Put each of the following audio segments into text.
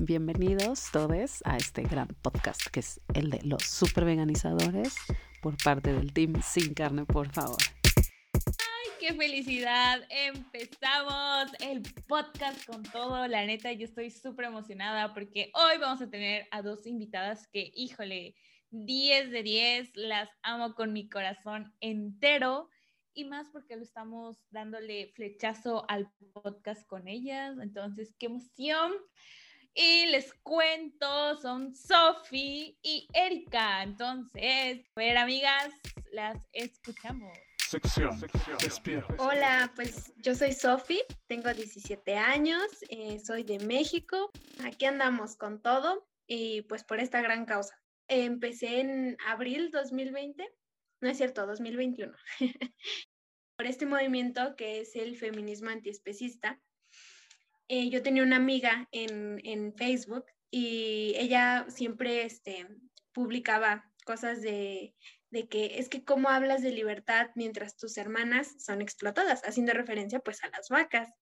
bienvenidos todos a este gran podcast que es el de los super veganizadores por parte del team Sin Carne, por favor. ¡Ay, qué felicidad! Empezamos el podcast con todo. La neta, yo estoy súper emocionada porque hoy vamos a tener a dos invitadas que, híjole, 10 de 10, las amo con mi corazón entero y más porque lo estamos dándole flechazo al podcast con ellas. Entonces, qué emoción. Y les cuento, son Sofi y Erika. Entonces, a ver, amigas, las escuchamos. Sección, Hola, pues yo soy Sofi, tengo 17 años, eh, soy de México. Aquí andamos con todo y pues por esta gran causa. Empecé en abril 2020 no es cierto, 2021, por este movimiento que es el feminismo antiespecista. Eh, yo tenía una amiga en, en, Facebook y ella siempre este, publicaba cosas de, de, que es que cómo hablas de libertad mientras tus hermanas son explotadas, haciendo referencia pues a las vacas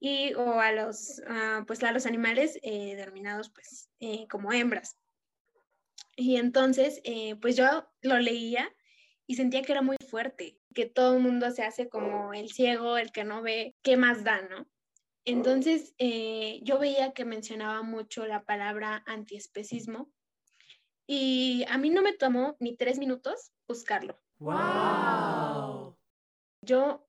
y o a los, uh, pues, a los animales eh, denominados pues eh, como hembras. Y entonces, eh, pues yo lo leía y sentía que era muy fuerte, que todo el mundo se hace como el ciego, el que no ve, ¿qué más da, no? Entonces, eh, yo veía que mencionaba mucho la palabra antiespecismo y a mí no me tomó ni tres minutos buscarlo. ¡Wow! Yo,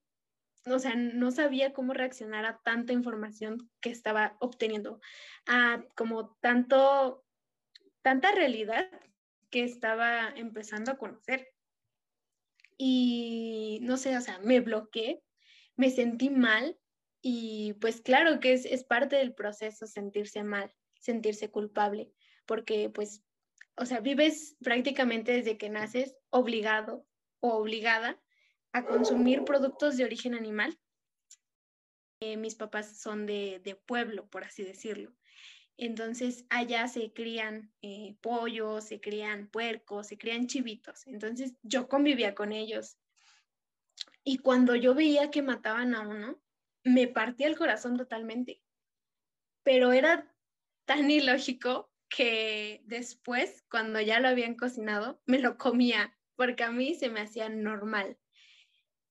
o sea, no sabía cómo reaccionar a tanta información que estaba obteniendo, a como tanto, tanta realidad que estaba empezando a conocer y no sé, o sea, me bloqueé, me sentí mal y pues claro que es, es parte del proceso sentirse mal, sentirse culpable, porque pues, o sea, vives prácticamente desde que naces obligado o obligada a consumir productos de origen animal. Eh, mis papás son de, de pueblo, por así decirlo. Entonces allá se crían eh, pollos, se crían puercos, se crían chivitos. Entonces yo convivía con ellos. Y cuando yo veía que mataban a uno, me partía el corazón totalmente. Pero era tan ilógico que después, cuando ya lo habían cocinado, me lo comía, porque a mí se me hacía normal.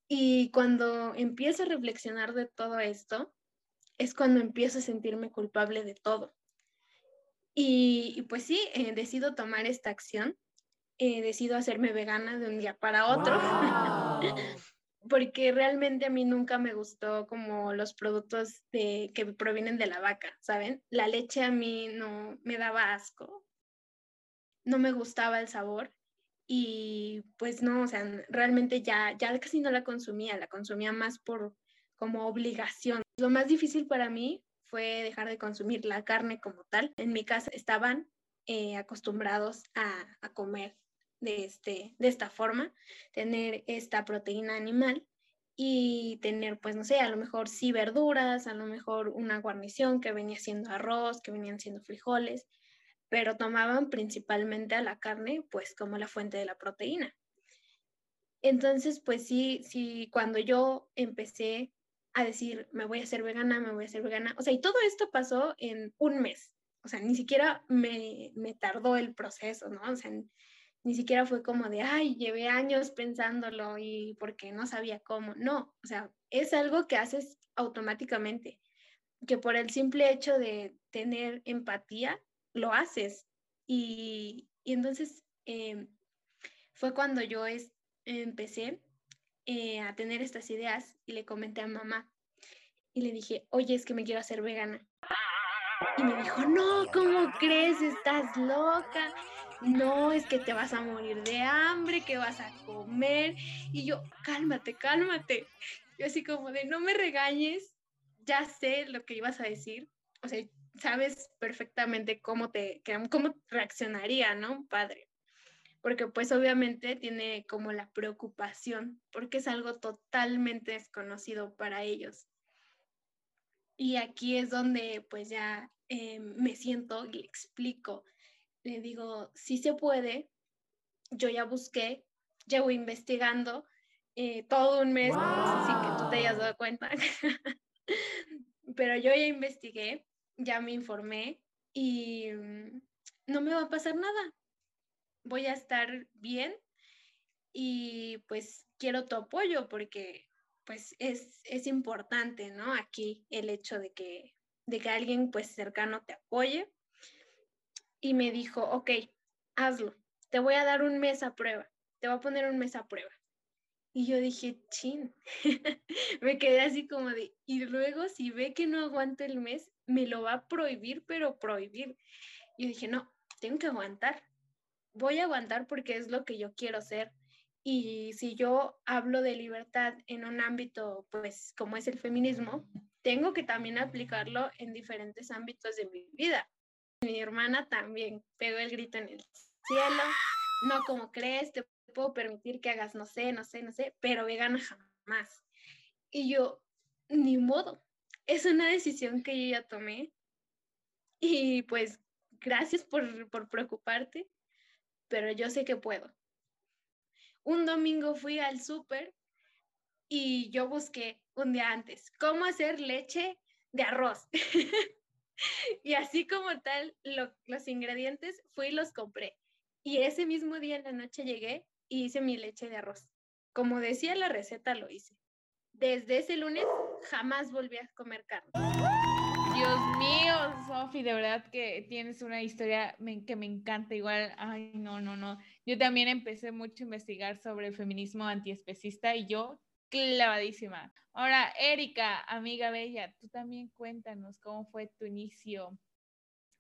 Y cuando empiezo a reflexionar de todo esto, es cuando empiezo a sentirme culpable de todo. Y, pues sí, eh, decido tomar esta acción, eh, decido hacerme vegana de un día para otro, porque realmente a mí nunca me gustó como los productos de, que provienen de la vaca, ¿saben? La leche a mí no me daba asco, no me gustaba el sabor y pues no, o sea, realmente ya, ya casi no la consumía, la consumía más por como obligación. Lo más difícil para mí fue dejar de consumir la carne como tal. En mi casa estaban eh, acostumbrados a, comer de, este, de esta forma, tener esta proteína animal y tener, pues no sé, a lo mejor sí verduras, a lo mejor una guarnición que venía siendo arroz, que venían siendo frijoles, pero tomaban principalmente a la carne, pues como la fuente de la proteína. Entonces, pues sí, sí, cuando yo empecé a decir, me voy a hacer vegana, me voy a hacer vegana. O sea, y todo esto pasó en un mes. O sea, ni siquiera me, me tardó el proceso, ¿no? O sea, ni siquiera fue como de, ay, llevé años pensándolo y porque no sabía cómo. No, o sea, es algo que haces automáticamente, que por el simple hecho de tener empatía, lo haces. Y, y entonces em, fue cuando yo es, empecé eh, a tener estas ideas y le comenté a mamá y le dije, oye, es que me quiero hacer vegana. Y me dijo, no, ¿cómo crees? Estás loca. No, es que te vas a morir de hambre, que vas a comer. Y yo, cálmate, cálmate. Yo así como de, no me regañes, ya sé lo que ibas a decir. O sea, sabes perfectamente cómo te, cómo reaccionaría, ¿no? Padre porque pues obviamente tiene como la preocupación, porque es algo totalmente desconocido para ellos. Y aquí es donde pues ya eh, me siento y explico, le digo, si se puede, yo ya busqué, llevo investigando eh, todo un mes, así que tú te hayas dado cuenta, pero yo ya investigué, ya me informé y mm, no me va a pasar nada. Voy a estar bien y pues quiero tu apoyo porque pues es, es importante, ¿no? Aquí el hecho de que, de que alguien pues cercano te apoye. Y me dijo, ok, hazlo, te voy a dar un mes a prueba, te voy a poner un mes a prueba. Y yo dije, chin, me quedé así como de, y luego si ve que no aguanto el mes, me lo va a prohibir, pero prohibir. Yo dije, no, tengo que aguantar. Voy a aguantar porque es lo que yo quiero ser. Y si yo hablo de libertad en un ámbito, pues como es el feminismo, tengo que también aplicarlo en diferentes ámbitos de mi vida. Mi hermana también pegó el grito en el cielo, no como crees, te puedo permitir que hagas, no sé, no sé, no sé, pero vegana jamás. Y yo, ni modo, es una decisión que yo ya tomé. Y pues, gracias por, por preocuparte, pero yo sé que puedo. Un domingo fui al súper y yo busqué un día antes cómo hacer leche de arroz. y así como tal, los ingredientes fui y los compré. Y ese mismo día en la noche llegué y hice mi leche de arroz. Como decía la receta, lo hice. Desde ese lunes jamás volví a comer carne. Dios mío, Sofi, de verdad que tienes una historia que me encanta. Igual, ay, no, no, no. Yo también empecé mucho a investigar sobre el feminismo antiespecista y yo clavadísima. Ahora, Erika, amiga bella, tú también cuéntanos cómo fue tu inicio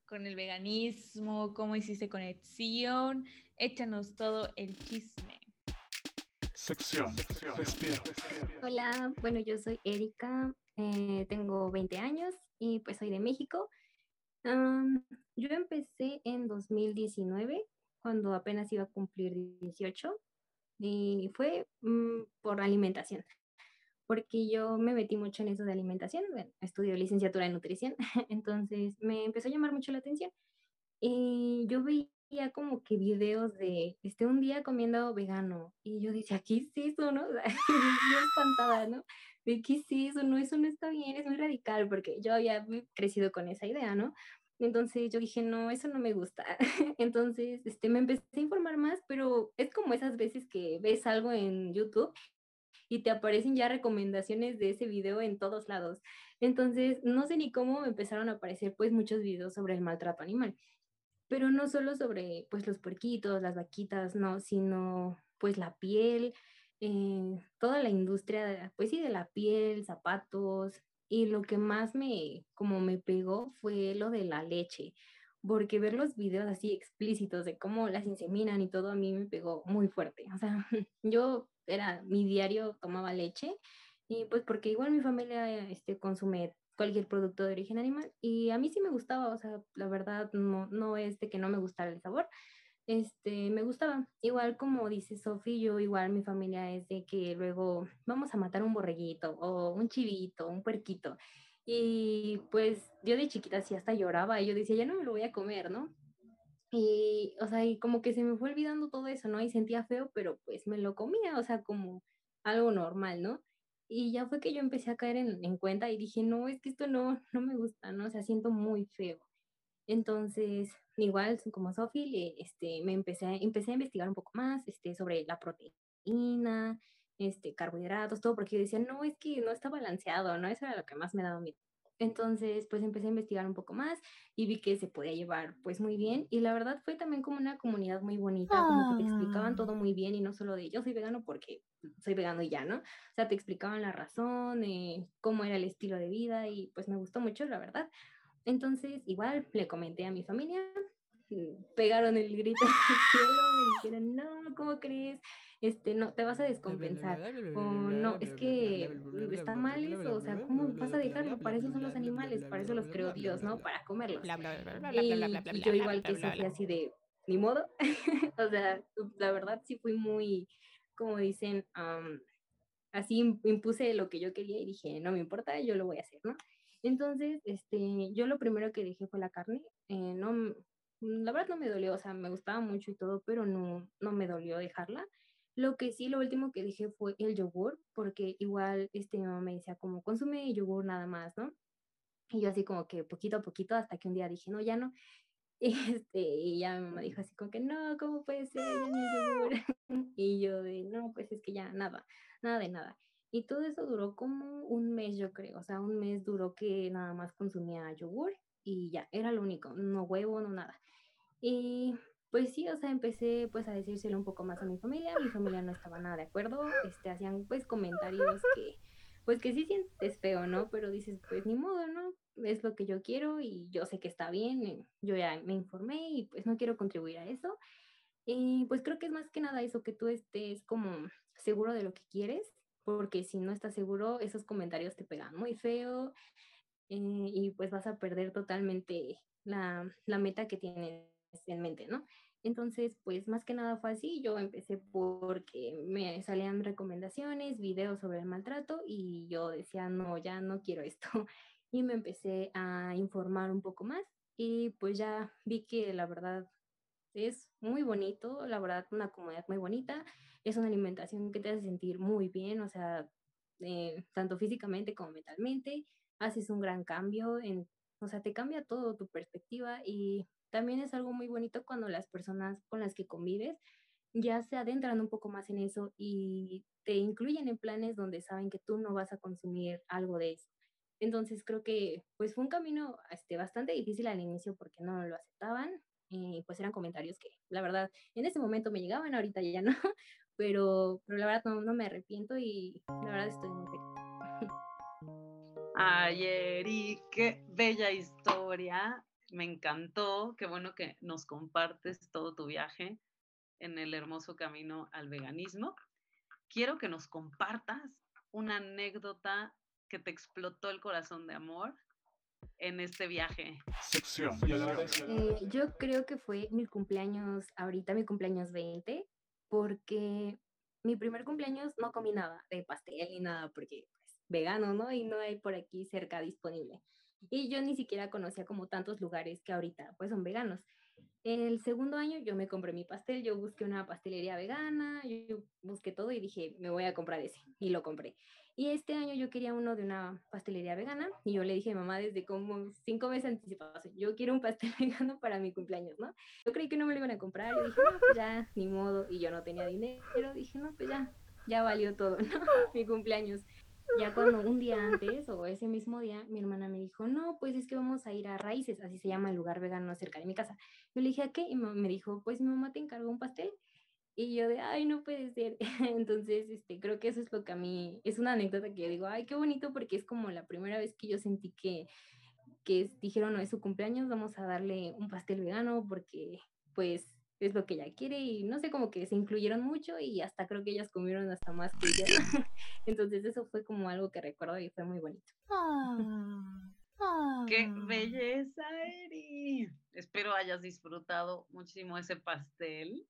con el veganismo, cómo hiciste conexión. Échanos todo el chisme. Sección. Hola, bueno, yo soy Erika, eh, tengo 20 años y pues soy de México. yo empecé en 2019, cuando apenas iba a cumplir 18, y fue mm, por alimentación, porque yo me metí mucho en eso de alimentación, estudio licenciatura en nutrición, entonces me empezó a llamar mucho la atención. Y yo veía como que videos de este un día comiendo vegano y yo decía, ¿qué es eso, no? yo espantada, ¿no? qué es eso, no, eso no está bien, es muy radical, porque yo había crecido con esa idea, ¿no? Entonces yo dije, no, eso no me gusta. Entonces este, me empecé a informar más, pero es como esas veces que ves algo en YouTube y te aparecen ya recomendaciones de ese video en todos lados. Entonces, no sé ni cómo me empezaron a aparecer pues muchos videos sobre el maltrato animal, pero no solo sobre pues los puerquitos, las vaquitas, no, sino pues la piel, eh, toda la industria, pues sí, de la piel, zapatos, y lo que más me, como me pegó fue lo de la leche, porque ver los videos así explícitos de cómo las inseminan y todo a mí me pegó muy fuerte. O sea, yo era, mi diario tomaba leche, y pues porque igual mi familia este, consume cualquier producto de origen animal, y a mí sí me gustaba, o sea, la verdad no, no es de que no me gustara el sabor, este, me gustaba. Igual como dice Sofi, yo igual mi familia es de que luego vamos a matar un borreguito o un chivito, un puerquito. Y pues yo de chiquita sí hasta lloraba y yo decía, ya no me lo voy a comer, ¿no? Y, o sea, y como que se me fue olvidando todo eso, ¿no? Y sentía feo, pero pues me lo comía, o sea, como algo normal, ¿no? Y ya fue que yo empecé a caer en, en cuenta y dije, no, es que esto no, no me gusta, ¿no? O sea, siento muy feo. Entonces, igual como Sofi, este, me empecé, empecé a investigar un poco más este, sobre la proteína, este, carbohidratos, todo, porque yo decía, no, es que no está balanceado, ¿no? Eso era lo que más me daba miedo. Entonces, pues empecé a investigar un poco más y vi que se podía llevar pues muy bien y la verdad fue también como una comunidad muy bonita, como que te explicaban todo muy bien y no solo de yo soy vegano porque soy vegano y ya, ¿no? O sea, te explicaban la razón, eh, cómo era el estilo de vida y pues me gustó mucho, la verdad. Entonces, igual le comenté a mi familia, mm, pegaron el grito al cielo, me dijeron, no, ¿cómo crees? Este, no, te vas a descompensar. O no, es que está mal eso, o sea, ¿cómo vas a dejarlo? Para eso son los animales, para eso los creó Dios, ¿no? Para comerlos. Y, yo igual que Sofía así de, ni modo. o sea, la verdad sí fui muy, como dicen, así impuse lo que yo quería y dije, no me importa, yo lo voy a hacer, ¿no? Entonces, este, yo lo primero que dejé fue la carne. Eh, no, la verdad no me dolió, o sea, me gustaba mucho y todo, pero no, no me dolió dejarla. Lo que sí, lo último que dije fue el yogur, porque igual este, mi mamá me decía como consume yogur nada más, ¿no? Y yo así como que poquito a poquito hasta que un día dije, no, ya no. Este, y ya mi mamá dijo así como que, no, ¿cómo puede ser? Ya ni yogur. y yo de, no, pues es que ya nada, nada de nada. Y todo eso duró como un mes, yo creo. O sea, un mes duró que nada más consumía yogur y ya, era lo único, no huevo, no nada. Y pues sí, o sea, empecé pues a decírselo un poco más a mi familia. Mi familia no estaba nada de acuerdo. Este, hacían pues comentarios que, pues que sí sientes feo, ¿no? Pero dices, pues ni modo, ¿no? Es lo que yo quiero y yo sé que está bien. Yo ya me informé y pues no quiero contribuir a eso. Y pues creo que es más que nada eso, que tú estés como seguro de lo que quieres porque si no estás seguro, esos comentarios te pegan muy feo eh, y pues vas a perder totalmente la, la, meta que tienes en mente, ¿no? Entonces, pues más que nada fue así, yo empecé porque me salían recomendaciones, videos sobre el maltrato y yo decía, no, ya no quiero esto. Y me empecé a informar un poco más y pues ya vi que la verdad es muy bonito, la verdad, una comunidad muy bonita es una alimentación que te hace sentir muy bien, o sea, eh, tanto físicamente como mentalmente, haces un gran cambio, en, o sea, te cambia todo tu perspectiva y también es algo muy bonito cuando las personas con las que convives ya se adentran un poco más en eso y te incluyen en planes donde saben que tú no vas a consumir algo de eso. Entonces creo que pues fue un camino este, bastante difícil al inicio porque no lo aceptaban pues eran comentarios que la verdad en ese momento me llegaban, ahorita ya no, pero, pero la verdad no, no me arrepiento y la verdad estoy muy feliz. Ay, Eri, qué bella historia. Me encantó. Qué bueno que nos compartes todo tu viaje en el hermoso camino al veganismo. Quiero que nos compartas una anécdota que te explotó el corazón de amor en este viaje. Sección. Eh, yo creo que fue mi cumpleaños, ahorita mi cumpleaños 20, porque mi primer cumpleaños no comí nada de pastel ni nada, porque pues, vegano, ¿no? Y no hay por aquí cerca disponible. Y yo ni siquiera conocía como tantos lugares que ahorita pues son veganos. En el segundo año yo me compré mi pastel, yo busqué una pastelería vegana, yo busqué todo y dije, me voy a comprar ese. Y lo compré. Y este año yo quería uno de una pastelería vegana y yo le dije a mamá desde como cinco meses anticipados, yo quiero un pastel vegano para mi cumpleaños, ¿no? Yo creí que no me lo iban a comprar, yo dije, no, pues ya, ni modo, y yo no tenía dinero, dije, no, pues ya, ya valió todo, ¿no? mi cumpleaños. Ya cuando un día antes o ese mismo día, mi hermana me dijo, no, pues es que vamos a ir a Raíces, así se llama el lugar vegano cerca de mi casa. Yo le dije, ¿a qué? Y me dijo, pues mi mamá te encargó un pastel. Y yo de, ay, no puede ser. Entonces, este, creo que eso es lo que a mí, es una anécdota que digo, ay, qué bonito, porque es como la primera vez que yo sentí que, que dijeron, no, es su cumpleaños, vamos a darle un pastel vegano, porque pues es lo que ella quiere y no sé, como que se incluyeron mucho y hasta creo que ellas comieron hasta más que ella. Entonces eso fue como algo que recuerdo y fue muy bonito. Ah, ¡Qué ah. belleza, Eri! Espero hayas disfrutado muchísimo ese pastel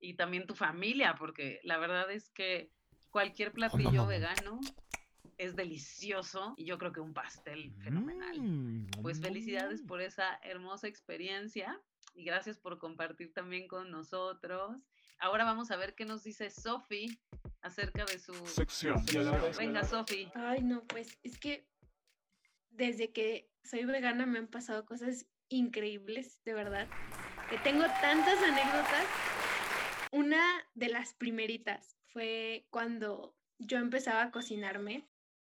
y también tu familia, porque la verdad es que cualquier platillo vegano es delicioso y yo creo que un pastel fenomenal. Mm, pues felicidades por esa hermosa experiencia y gracias por compartir también con nosotros. Ahora vamos a ver qué nos dice Sofi acerca de su sección. Venga, Sofi. Ay, no, pues es que desde que soy vegana me han pasado cosas increíbles, de verdad. Que tengo tantas anécdotas una de las primeritas fue cuando yo empezaba a cocinarme.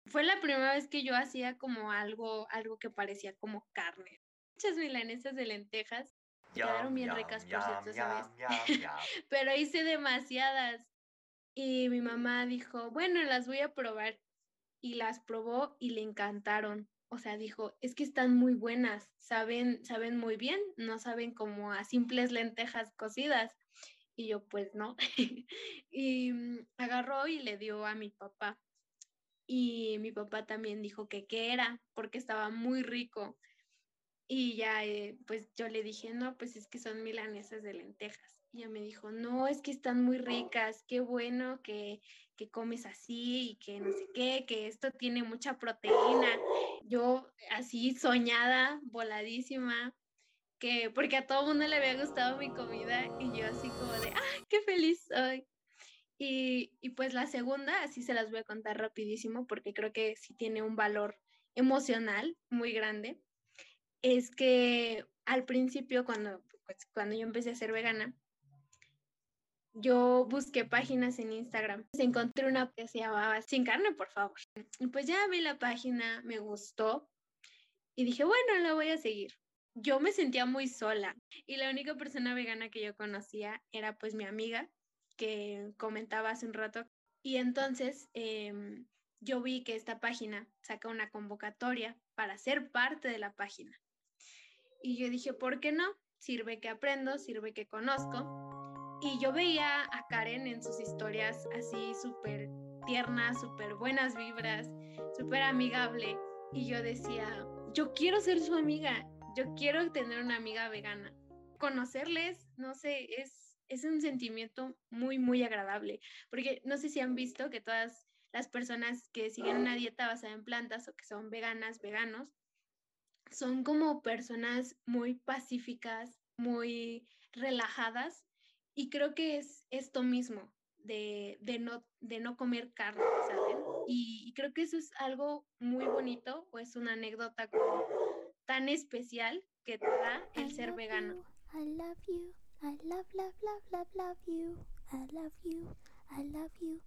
Fue la primera vez que yo hacía como algo, algo que parecía como carne. Muchas milanesas de lentejas. Quedaron bien ricas, por cierto, ¿sabes? Pero hice demasiadas. Y mi mamá dijo, bueno, las voy a probar. Y las probó y le encantaron. O sea, dijo, es que están muy buenas, saben, saben muy bien, no saben como a simples lentejas cocidas. Y yo, pues no. y mm, agarró y le dio a mi papá. Y mi papá también dijo que qué era, porque estaba muy rico. Y ya, eh, pues yo le dije, no, pues es que son milanesas de lentejas. Y ella me dijo, no, es que están muy ricas, qué bueno que, que comes así y que no sé qué, que esto tiene mucha proteína. Yo así soñada, voladísima, que porque a todo mundo le había gustado mi comida y yo así como de, ¡ay, qué feliz soy! Y, y, pues la segunda, así se las voy a contar rapidísimo porque creo que sí tiene un valor emocional muy grande es que al principio, cuando, pues, cuando yo empecé a ser vegana, yo busqué páginas en Instagram. Encontré una que se llamaba Sin carne, por favor. Y pues ya vi la página, me gustó y dije, bueno, la voy a seguir. Yo me sentía muy sola y la única persona vegana que yo conocía era pues mi amiga que comentaba hace un rato. Y entonces em, yo vi que esta página saca una convocatoria para ser parte de la página. Y yo dije, ¿por qué no? Sirve que aprendo, sirve que conozco. Y yo veía a Karen en sus historias así súper tiernas, súper buenas vibras, súper amigable. Y yo decía, yo quiero ser su amiga, yo quiero tener una amiga vegana. Conocerles, no sé, es, es un sentimiento muy, muy agradable. Porque no sé si han visto que todas las personas que siguen una dieta basada en plantas o que son veganas, veganos, son como personas muy pacíficas, muy relajadas y creo que es esto mismo de, no, de no comer carne, ¿saben? Y, creo que eso es algo muy bonito o es una anécdota tan especial que te da el ser vegano. I love you, I love, love, love, love, love you, I love you, I love you.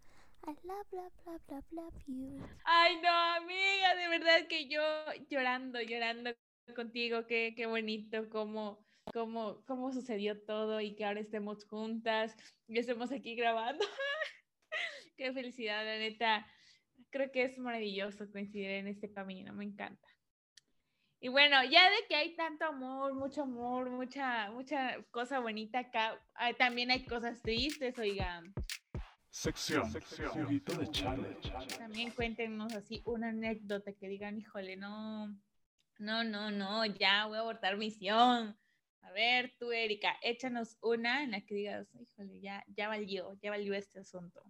I love, love, love, love, love you. Ay, no, amiga, de verdad que yo llorando, llorando contigo, qué, qué bonito, cómo, cómo, cómo sucedió todo y que ahora estemos juntas y estemos aquí grabando. qué felicidad, la neta. Creo que es maravilloso coincidir en este camino, me encanta. Y bueno, ya de que hay tanto amor, mucho amor, mucha, mucha cosa bonita acá, también hay cosas tristes, oigan. Sección, juguito de challenge. También cuéntenos así una anécdota que digan, híjole, no, no, no, no, ya voy a abortar misión. A ver, tú, Erika, échanos una en la que digas, híjole, ya, ya valió, ya valió este asunto.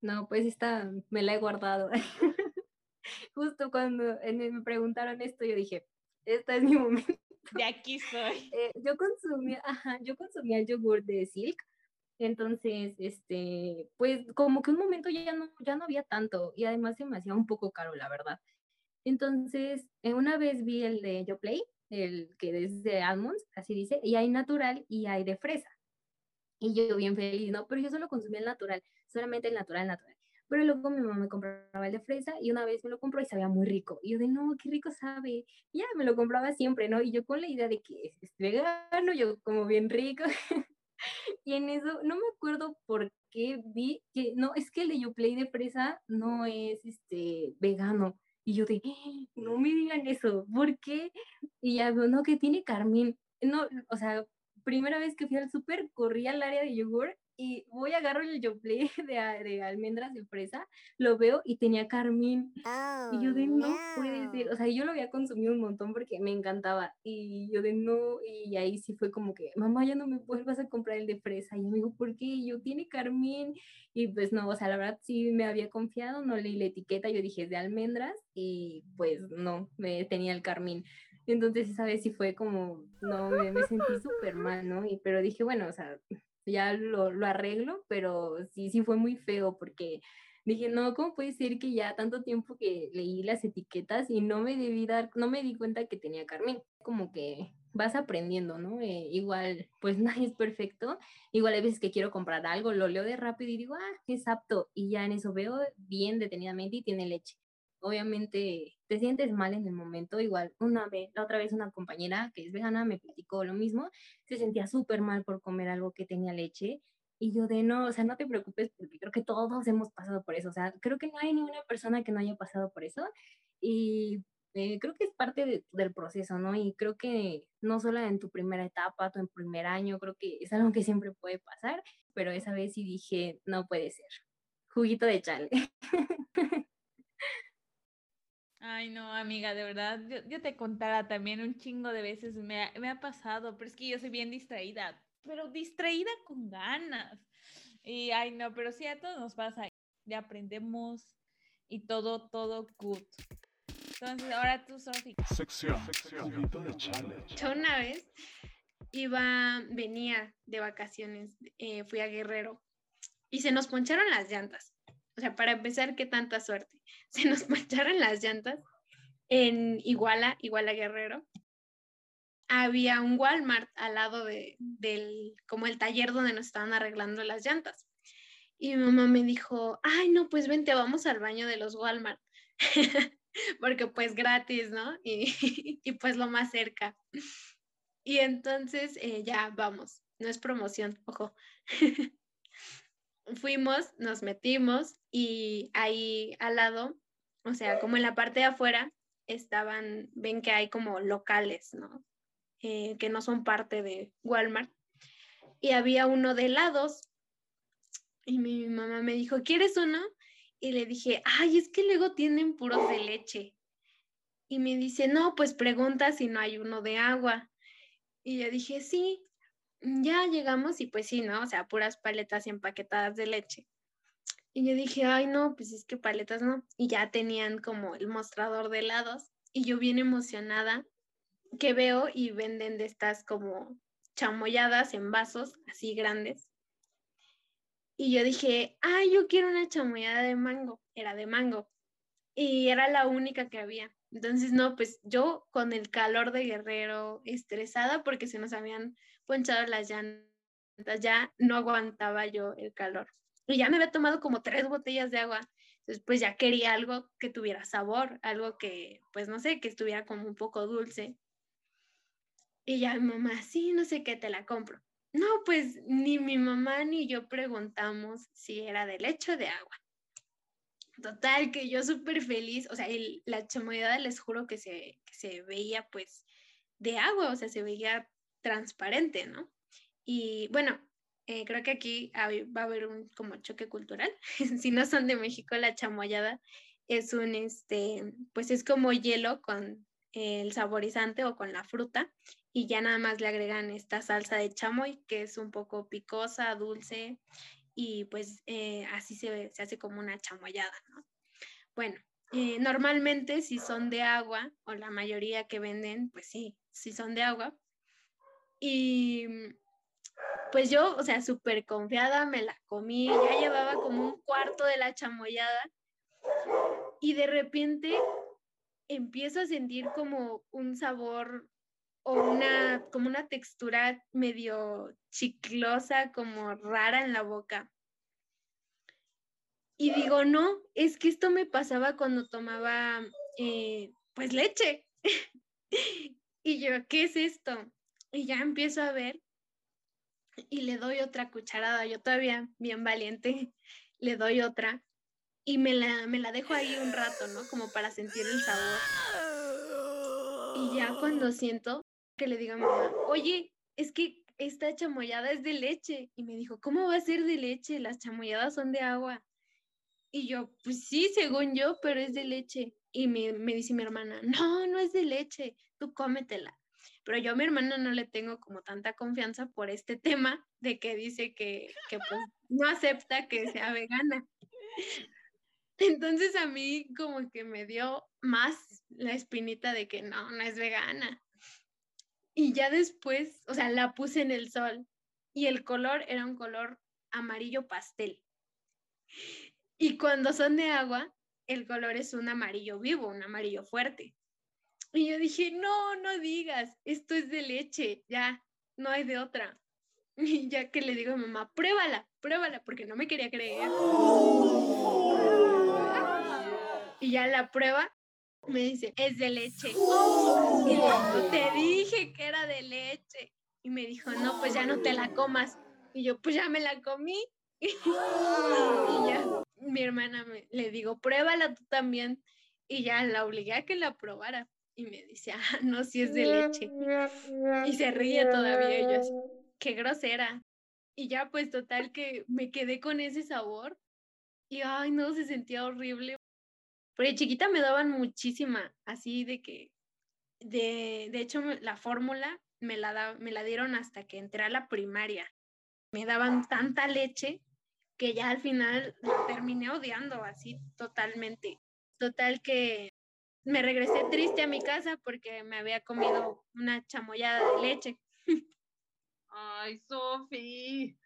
No, pues esta me la he guardado. Justo cuando me preguntaron esto, yo dije, esta es mi momento. De aquí soy. Eh, yo consumía, ajá, yo consumía el yogur de Silk entonces, este, pues como que un momento ya no, ya no había tanto y además se me hacía un poco caro, la verdad. Entonces, eh, una vez vi el de YoPlay, el que es de almonds, así dice, y hay natural y hay de fresa. Y yo bien feliz, ¿no? Pero yo solo consumía el natural, solamente el natural, natural. Pero luego mi mamá me compraba el de fresa y una vez me lo compró y sabía muy rico. Y yo de, no, qué rico sabe. Y ya me lo compraba siempre, ¿no? Y yo con la idea de que es vegano, yo como bien rico. y en eso, no me acuerdo por qué vi que, no, es que el de Yoplay de fresa no es este vegano. Y yo de, ¡Ah! no me digan eso, ¿por qué? Y ya no, que tiene carmín. No, o sea, primera vez que fui al súper, corrí al área de yogur y voy a agarrar el yoplait de, de, almendras de fresa, lo veo y tenía carmín. y yo de no, no, puede ser, o sea, yo lo había consumido un montón porque me encantaba y yo de no, y ahí sí fue como que, mamá, ya no me vuelvas a comprar el de fresa. Y yo me dijo, ¿por qué? yo tiene carmín. Y pues no, o sea, la verdad sí me había confiado, no leí la etiqueta, yo dije de almendras y pues no, me tenía el carmín. Entonces esa vez sí fue como, no, me, me sentí súper mal, ¿no? Y, pero dije, bueno, o sea, ya lo, lo arreglo, pero sí, sí fue muy feo porque dije, no, ¿cómo puede ser que ya tanto tiempo que leí las etiquetas y no me debí dar, no me di cuenta que tenía Carmen? Como que vas aprendiendo, ¿no? Eh, igual, pues nadie es perfecto. Igual hay veces que quiero comprar algo, lo leo de rápido y digo, ah, es apto. Y ya en eso veo bien detenidamente y tiene leche obviamente te sientes mal en el momento. Igual una vez, la otra vez una compañera que es vegana me platicó lo mismo, se sentía súper mal por comer algo que tenía leche. Y yo de no, o sea, no te preocupes porque creo que todos hemos pasado por eso. O sea, creo que no hay ninguna persona que no haya pasado por eso. Y eh, creo que es parte del proceso, ¿no? Y creo que no solo en tu primera etapa, tu en primer año, creo que es algo que siempre puede pasar, pero esa vez sí dije, no puede ser. Juguito de chale. Ay, no, amiga, de verdad, yo, te contara también un chingo de veces, me ha, me ha pasado, pero es que yo soy bien distraída, pero distraída con ganas. Y, ay, no, pero sí, a todos nos pasa, ya aprendemos y todo, todo good. Entonces, ahora tú, Sofi. Sección, sección de challenge. Yo una vez iba, venía de vacaciones, eh, fui a Guerrero y se nos poncharon las llantas. Sea, para empezar, qué tanta suerte. Se nos mancharon las llantas en Iguala, Iguala Guerrero, había un Walmart al lado de, del, como el taller donde nos estaban arreglando las llantas. Y mi mamá me dijo, ay, no, pues vente, vamos al baño de los Walmart. Porque pues gratis, ¿no? Y, y, pues lo más cerca. Y entonces eh, ya vamos, no es promoción, ojo. Fuimos, nos metimos y ahí al lado, o sea, como en la parte de afuera, estaban, ven que hay como locales, ¿no? Eh, que no son parte de Walmart. Y había uno de helados. Y mi mamá me dijo, ¿quieres uno? Y le dije, ay, es que luego tienen puros de leche. Y me dice, no, pues pregunta si no hay uno de agua. Y yo dije, sí, ya llegamos y pues sí, ¿no? O sea, puras paletas empaquetadas de leche. Y yo dije, ay, no, pues es que paletas no. Y ya tenían como el mostrador de helados. Y yo bien emocionada que veo y venden de estas como chamoyadas en vasos así grandes. Y yo dije, ay, yo quiero una chamoyada de mango. Era de mango. Y era la única que había. Entonces, no, pues yo con el calor de guerrero, estresada porque se nos habían ponchado las llantas, ya no aguantaba yo el calor. Y ya me había tomado como tres botellas de agua. Entonces, pues ya quería algo que tuviera sabor, algo que, pues no sé, que estuviera como un poco dulce. Y ya mi mamá, sí, no sé qué, te la compro. No, pues ni mi mamá ni yo preguntamos si era de leche o de agua. Total, que yo súper feliz, o sea, la chamoyada les juro que se, que se veía pues de agua, o sea, se veía transparente, ¿no? Y bueno, eh, creo que aquí va a haber un como choque cultural. si no son de México, la chamoyada es un, este, pues es como hielo con el saborizante o con la fruta y ya nada más le agregan esta salsa de chamoy que es un poco picosa, dulce y pues eh, así se, se, hace como una chamoyada, ¿no? Bueno, eh, normalmente si son de agua o la mayoría que venden, pues sí, si son de agua. Y pues yo, o sea, súper confiada, me la comí, ya llevaba como un cuarto de la chamoyada y de repente empiezo a sentir como un sabor o una, como una textura medio chiclosa, como rara en la boca. Y digo, no, es que esto me pasaba cuando tomaba, eh, pues, leche. y yo, ¿qué es esto? Y ya empiezo a ver y le doy otra cucharada, yo todavía bien valiente, le doy otra y me la, me la dejo ahí un rato, ¿no? Como para sentir el sabor. Y ya cuando siento, que le diga a mamá, oye, es que esta chamoyada es de leche. Y me dijo, ¿cómo va a ser de leche? Las chamoyadas son de agua. Y yo, pues sí, según yo, pero es de leche. Y me, me dice mi hermana, no, no es de leche, tú cómetela. Pero yo a mi hermana no le tengo como tanta confianza por este tema de que dice que, que pues no acepta que sea vegana. Entonces a mí como que me dio más la espinita de que no, no es vegana. Y ya después, o sea, la puse en el sol y el color era un color amarillo pastel. Y cuando son de agua, el color es un amarillo vivo, un amarillo fuerte. Y yo dije, no, no digas, esto es de leche, ya, no hay de otra. Y ya que le digo a mamá, pruébala, pruébala, porque no me quería creer. Y ya la prueba me dice, es de leche. Y te dije que era de leche. Y me dijo, no, pues ya no te la comas. Y yo, pues ya me la comí. y ya mi hermana me, le digo, pruébala tú también. Y ya la obligué a que la probara. Y me dice, ah, no, si es de leche. Y se ríe todavía. Y yo así, qué grosera. Y ya pues total que me quedé con ese sabor. Y ay, no, se sentía horrible porque chiquita me daban muchísima, así de que, de, de hecho, la fórmula me la, da, me la dieron hasta que entré a la primaria. Me daban tanta leche que ya al final terminé odiando así totalmente. Total que me regresé triste a mi casa porque me había comido una chamoyada de leche. Ay, Sofi.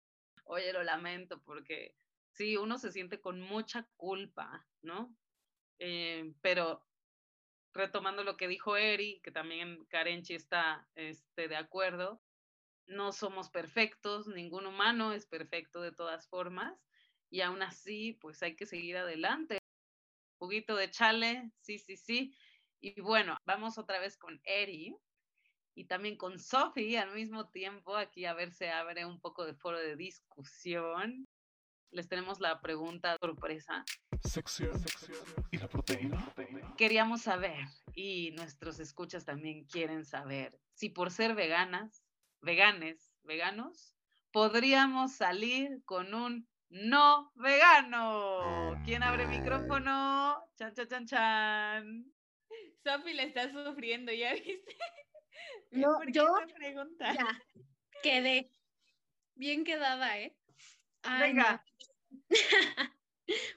Oye, lo lamento porque sí, uno se siente con mucha culpa, ¿no? Eh, pero retomando lo que dijo Eri, que también Karenchi está este, de acuerdo, no somos perfectos, ningún humano es perfecto de todas formas, y aún así, pues hay que seguir adelante. Juguito de chale, sí, sí, sí. Y bueno, vamos otra vez con Eri y también con Sophie al mismo tiempo. Aquí a ver se abre un poco de foro de discusión. Les tenemos la pregunta sorpresa. Sección. ¿Y la proteína? Queríamos saber, y nuestros escuchas también quieren saber, si por ser veganas, veganes, veganos, podríamos salir con un no vegano. ¿Quién abre micrófono? Chan, chan, chan, chan. Sofi le está sufriendo, ¿ya viste? No, ¿Por qué yo pregunta? ya quedé bien quedada, ¿eh? Ay, no. Venga.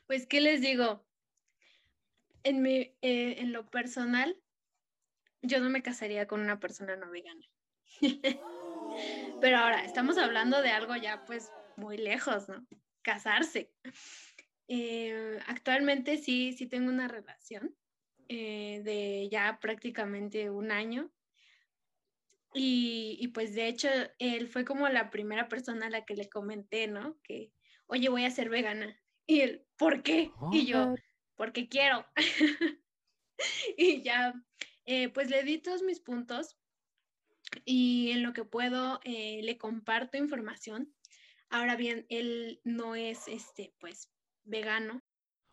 Pues, ¿qué les digo? En, mi, eh, en lo personal, yo no me casaría con una persona no vegana. Pero ahora, estamos hablando de algo ya pues muy lejos, ¿no? Casarse. Eh, actualmente sí, sí tengo una relación eh, de ya prácticamente un año. Y, y pues de hecho, él fue como la primera persona a la que le comenté, ¿no? Que, oye, voy a ser vegana. Y él, ¿por qué? Y yo, porque quiero. y ya, eh, pues le di todos mis puntos y en lo que puedo eh, le comparto información. Ahora bien, él no es, este, pues, vegano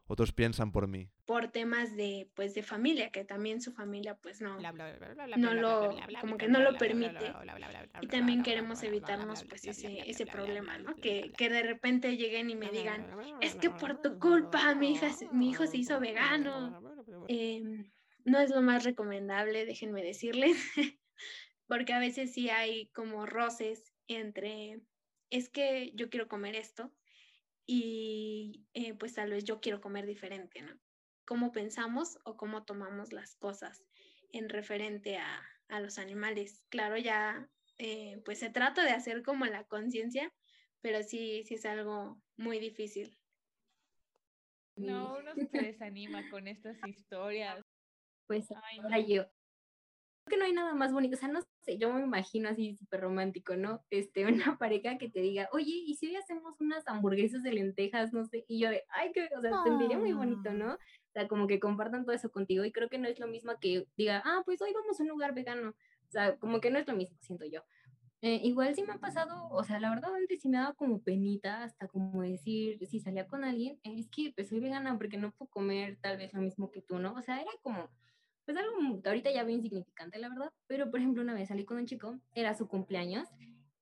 Otros piensan por mí. por temas de, pues, de familia, que también su familia, pues, no, no lo- como que no lo permite. Y también queremos evitarnos, pues, ese, ese problema, ¿no? Que, que de repente lleguen y me digan, es que por tu culpa mi, hija, mi hijo se hizo vegano. Em, no es lo más recomendable, déjenme decirles, porque a veces sí hay como roces entre, es que yo quiero comer esto y eh, pues tal vez yo quiero comer diferente, ¿no? Cómo pensamos o cómo tomamos las cosas en referente a, a los animales. Claro, ya eh, pues se trata de hacer como la conciencia, pero sí, sí es algo muy difícil. No, uno se desanima con estas historias. Pues Ay, ahora no. yo. Que no hay nada más bonito, o sea, no sé, yo me imagino así súper romántico, ¿no? Este, una pareja que te diga, oye, ¿y si hoy hacemos unas hamburguesas de lentejas, no sé? Y yo de, ay, que, o sea, sentiría muy bonito, ¿no? O sea, como que compartan todo eso contigo y creo que no es lo mismo que diga, ah, pues hoy vamos a un lugar vegano. O sea, como que no es lo mismo, siento yo. Eh, igual sí me ha pasado, o sea, la verdad antes sí me daba como penita, hasta como decir, si salía con alguien, "Eh, es que pues soy vegana porque no puedo comer tal vez lo mismo que tú, ¿no? O sea, era como, pues algo ahorita ya bien insignificante, la verdad, pero por ejemplo una vez salí con un chico, era su cumpleaños,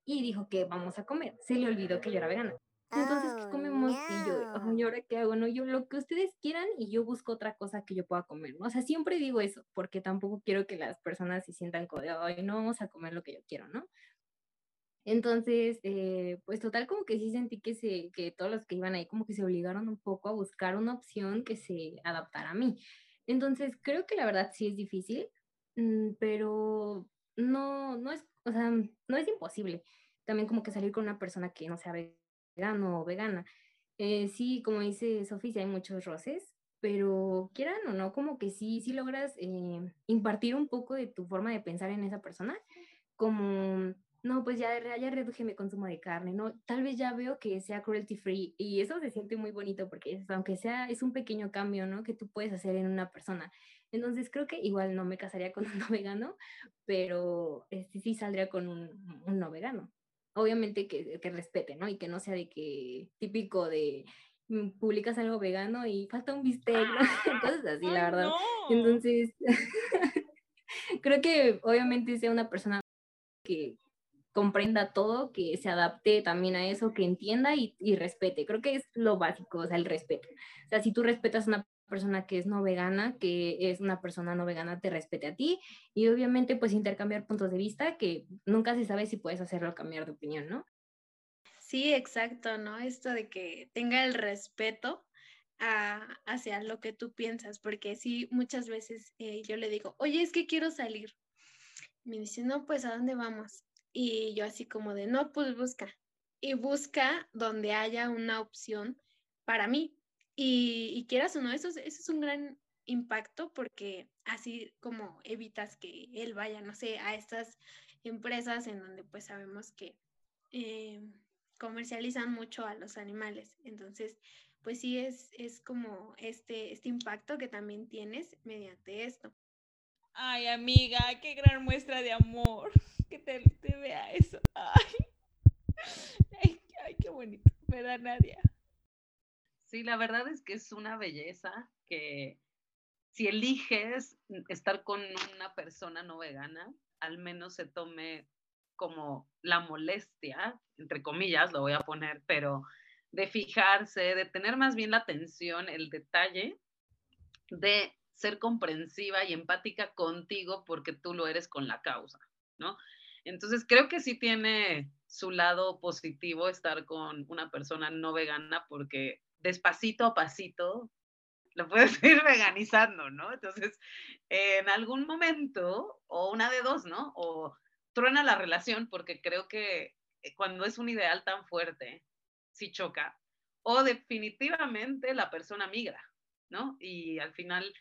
y dijo que vamos a comer, se le olvidó que yo era vegana. Entonces, ¿qué comemos? Y yo, de, "Ay, ¿y ahora qué hago? No, yo lo que ustedes quieran y yo busco otra cosa que yo pueda comer, ¿no? O sea, siempre digo eso, porque tampoco quiero que las personas se sientan como ay, no vamos a comer lo que yo quiero, ¿no? Entonces, eh, pues total como que sí sentí que, se, que todos los que iban ahí como que se obligaron un poco a buscar una opción que se adaptara a mí. Entonces, creo que la verdad sí es difícil, mm, pero no, no es, o sea, no es imposible. También como que salir con una persona que no sea vegano o vegana. Eh, sí, como dice Sofía, sí hay muchos roces, pero quieran o no, como que sí, sí logras eh, impartir un poco de tu forma de pensar en esa persona, como, no, pues ya, ya reduje mi consumo de carne, ¿no? Tal vez ya veo que sea cruelty free y eso se siente muy bonito porque es- aunque sea, es un pequeño cambio, ¿no? Que tú puedes hacer en una persona. Entonces creo que igual no me casaría con un no vegano, pero este, sí saldría con un, un no vegano. Obviamente que, que respete, ¿no? Y que no sea de que típico de mm, publicas algo vegano y falta un bistec, ¿no? Cosas así, la verdad. Entonces, creo que obviamente sea una persona que comprenda todo, que se adapte también a eso, que entienda y, y respete. Creo que es lo básico, o sea, el respeto. O sea, si tú respetas a una persona que es no vegana, que es una persona no vegana, te respete a ti y obviamente pues intercambiar puntos de vista que nunca se sabe si puedes hacerlo cambiar de opinión, ¿no? Sí, exacto, ¿no? Esto de que tenga el respeto a- hacia lo que tú piensas, porque sí, muchas veces eh, yo le digo, oye, es que quiero salir. Me dice, no, pues, ¿a dónde vamos? Y yo así como de, no, pues busca. Y busca donde haya una opción para mí. Y, quieras o no, eso es, eso es un gran impacto porque así como evitas que él vaya, no sé, a estas empresas en donde pues sabemos que eh, comercializan mucho a los animales. Entonces, pues sí es, es como este, este impacto que también tienes mediante esto. Ay, amiga, qué gran muestra de amor que te, vea eso. Ay. ay, qué bonito, ¿verdad, Nadia? Sí, la verdad es que es una belleza que si eliges estar con una persona no vegana, al menos se tome como la molestia, entre comillas, lo voy a poner, pero de fijarse, de tener más bien la atención, el detalle de ser comprensiva y empática contigo porque tú lo eres con la causa, ¿no? Entonces creo que sí tiene su lado positivo estar con una persona no vegana porque despacito a pasito lo puedes ir veganizando, ¿no? Entonces, en algún momento, o una de dos, ¿no? O truena la relación porque creo que eh, cuando es un ideal tan fuerte, sí choca, o definitivamente la persona migra, ¿no? Y al final,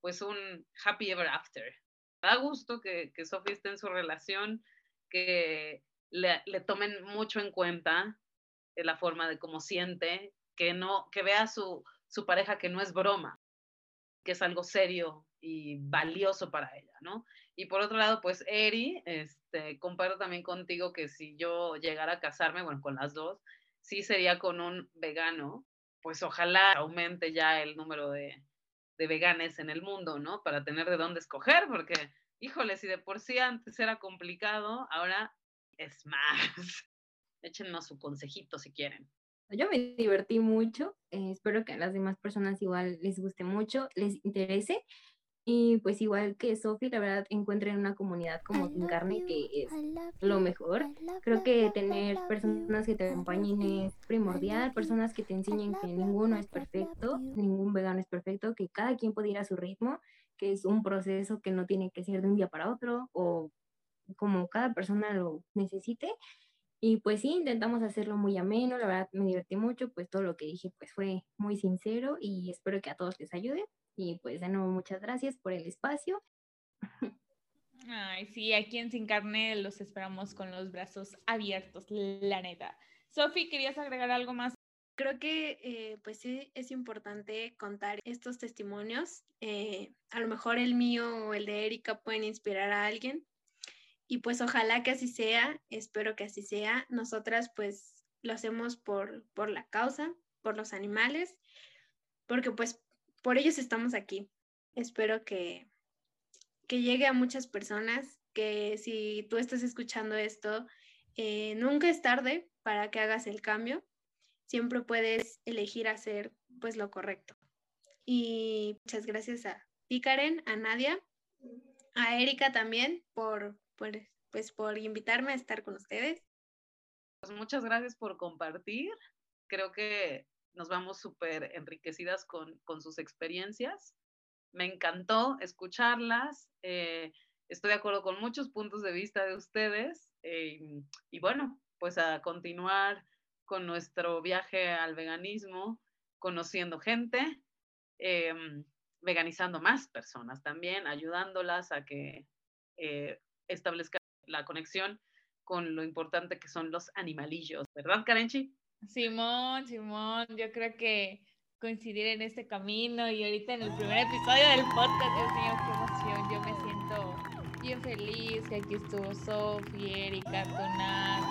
pues un happy ever after. Da gusto que, que esté en su relación, que le, tomen mucho en cuenta la forma de cómo siente, que no, que vea su, su pareja que no es broma, que es algo serio y valioso para ella, ¿no? Y por otro lado, pues Eri, este, comparto también contigo que si yo llegara a casarme, bueno, con las dos, sí sería con un vegano, pues ojalá aumente ya el número de, de veganes en el mundo, ¿no? Para tener de dónde escoger, porque, híjole, si de por sí antes era complicado, ahora es más. Échenos su consejito si quieren. Yo me divertí mucho, eh, espero que a las demás personas igual les guste mucho, les interese y pues igual que Sofi, la verdad, encuentren una comunidad como Sin Carne que es lo mejor. Creo que tener personas que te acompañen es primordial, personas que te enseñen que ninguno es perfecto, ningún vegano es perfecto, que cada quien puede ir a su ritmo, que es un proceso que no tiene que ser de un día para otro o como cada persona lo necesite. Y pues sí, intentamos hacerlo muy ameno, la verdad me divertí mucho, pues todo lo que dije pues fue muy sincero y espero que a todos les ayude. Y pues de nuevo, muchas gracias por el espacio. Ay, sí, aquí en Sin Carne los esperamos con los brazos abiertos, la neta. Sofi, ¿querías agregar algo más? Creo que eh, pues sí es importante contar estos testimonios. Eh, a lo mejor el mío o el de Erika pueden inspirar a alguien. Y pues ojalá que así sea, espero que así sea. Nosotras pues lo hacemos por, por la causa, por los animales, porque pues por ellos estamos aquí. Espero que, que llegue a muchas personas, que si tú estás escuchando esto, eh, nunca es tarde para que hagas el cambio. Siempre puedes elegir hacer pues lo correcto. Y muchas gracias a ti, Karen, a Nadia, a Erika también por, por, pues, por invitarme a estar con ustedes. Pues muchas gracias por compartir. Creo que nos vamos súper enriquecidas con, sus experiencias. Me encantó escucharlas. Eh, estoy de acuerdo con muchos puntos de vista de ustedes. Eh, y bueno, pues a continuar con nuestro viaje al veganismo, conociendo gente, em, veganizando más personas también, ayudándolas a que eh, establezcan la conexión con lo importante que son los animalillos, ¿verdad, Karenchi? Simón, Simón, yo creo que coincidir en este camino y ahorita en el primer episodio del podcast, Dios mío, qué emoción, yo me siento bien feliz que aquí estuvo Sophie, Erika, Tonax.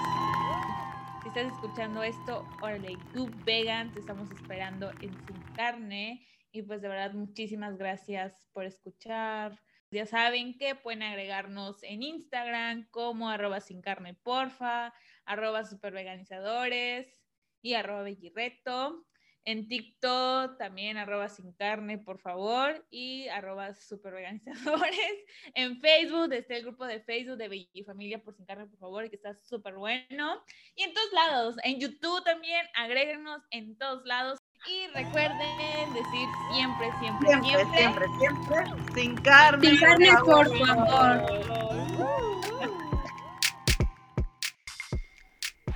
Si estás escuchando esto, órale, tú vegan, te estamos esperando en Sin Carne y pues de verdad muchísimas gracias por escuchar. Ya saben que pueden agregarnos en Instagram como arroba sin carne porfa, arroba superveganizadores y arroba Bellirreto. En TikTok también arroba sin carne, por favor, y arroba superveganizadores. En Facebook está el grupo de Facebook de Familia por sin carne, por favor, que está súper bueno. Y en todos lados, en YouTube también, agréguenos en todos lados. Y recuerden decir siempre, siempre, siempre, siempre, siempre, sin carne. Sin carne, por favor.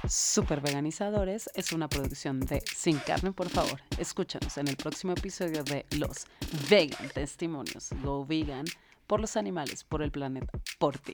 Super Veganizadores es una producción de Sin Carne, por favor. Escúchanos en el próximo episodio de Los Vegan Testimonios. Go Vegan por los animales, por el planeta, por ti.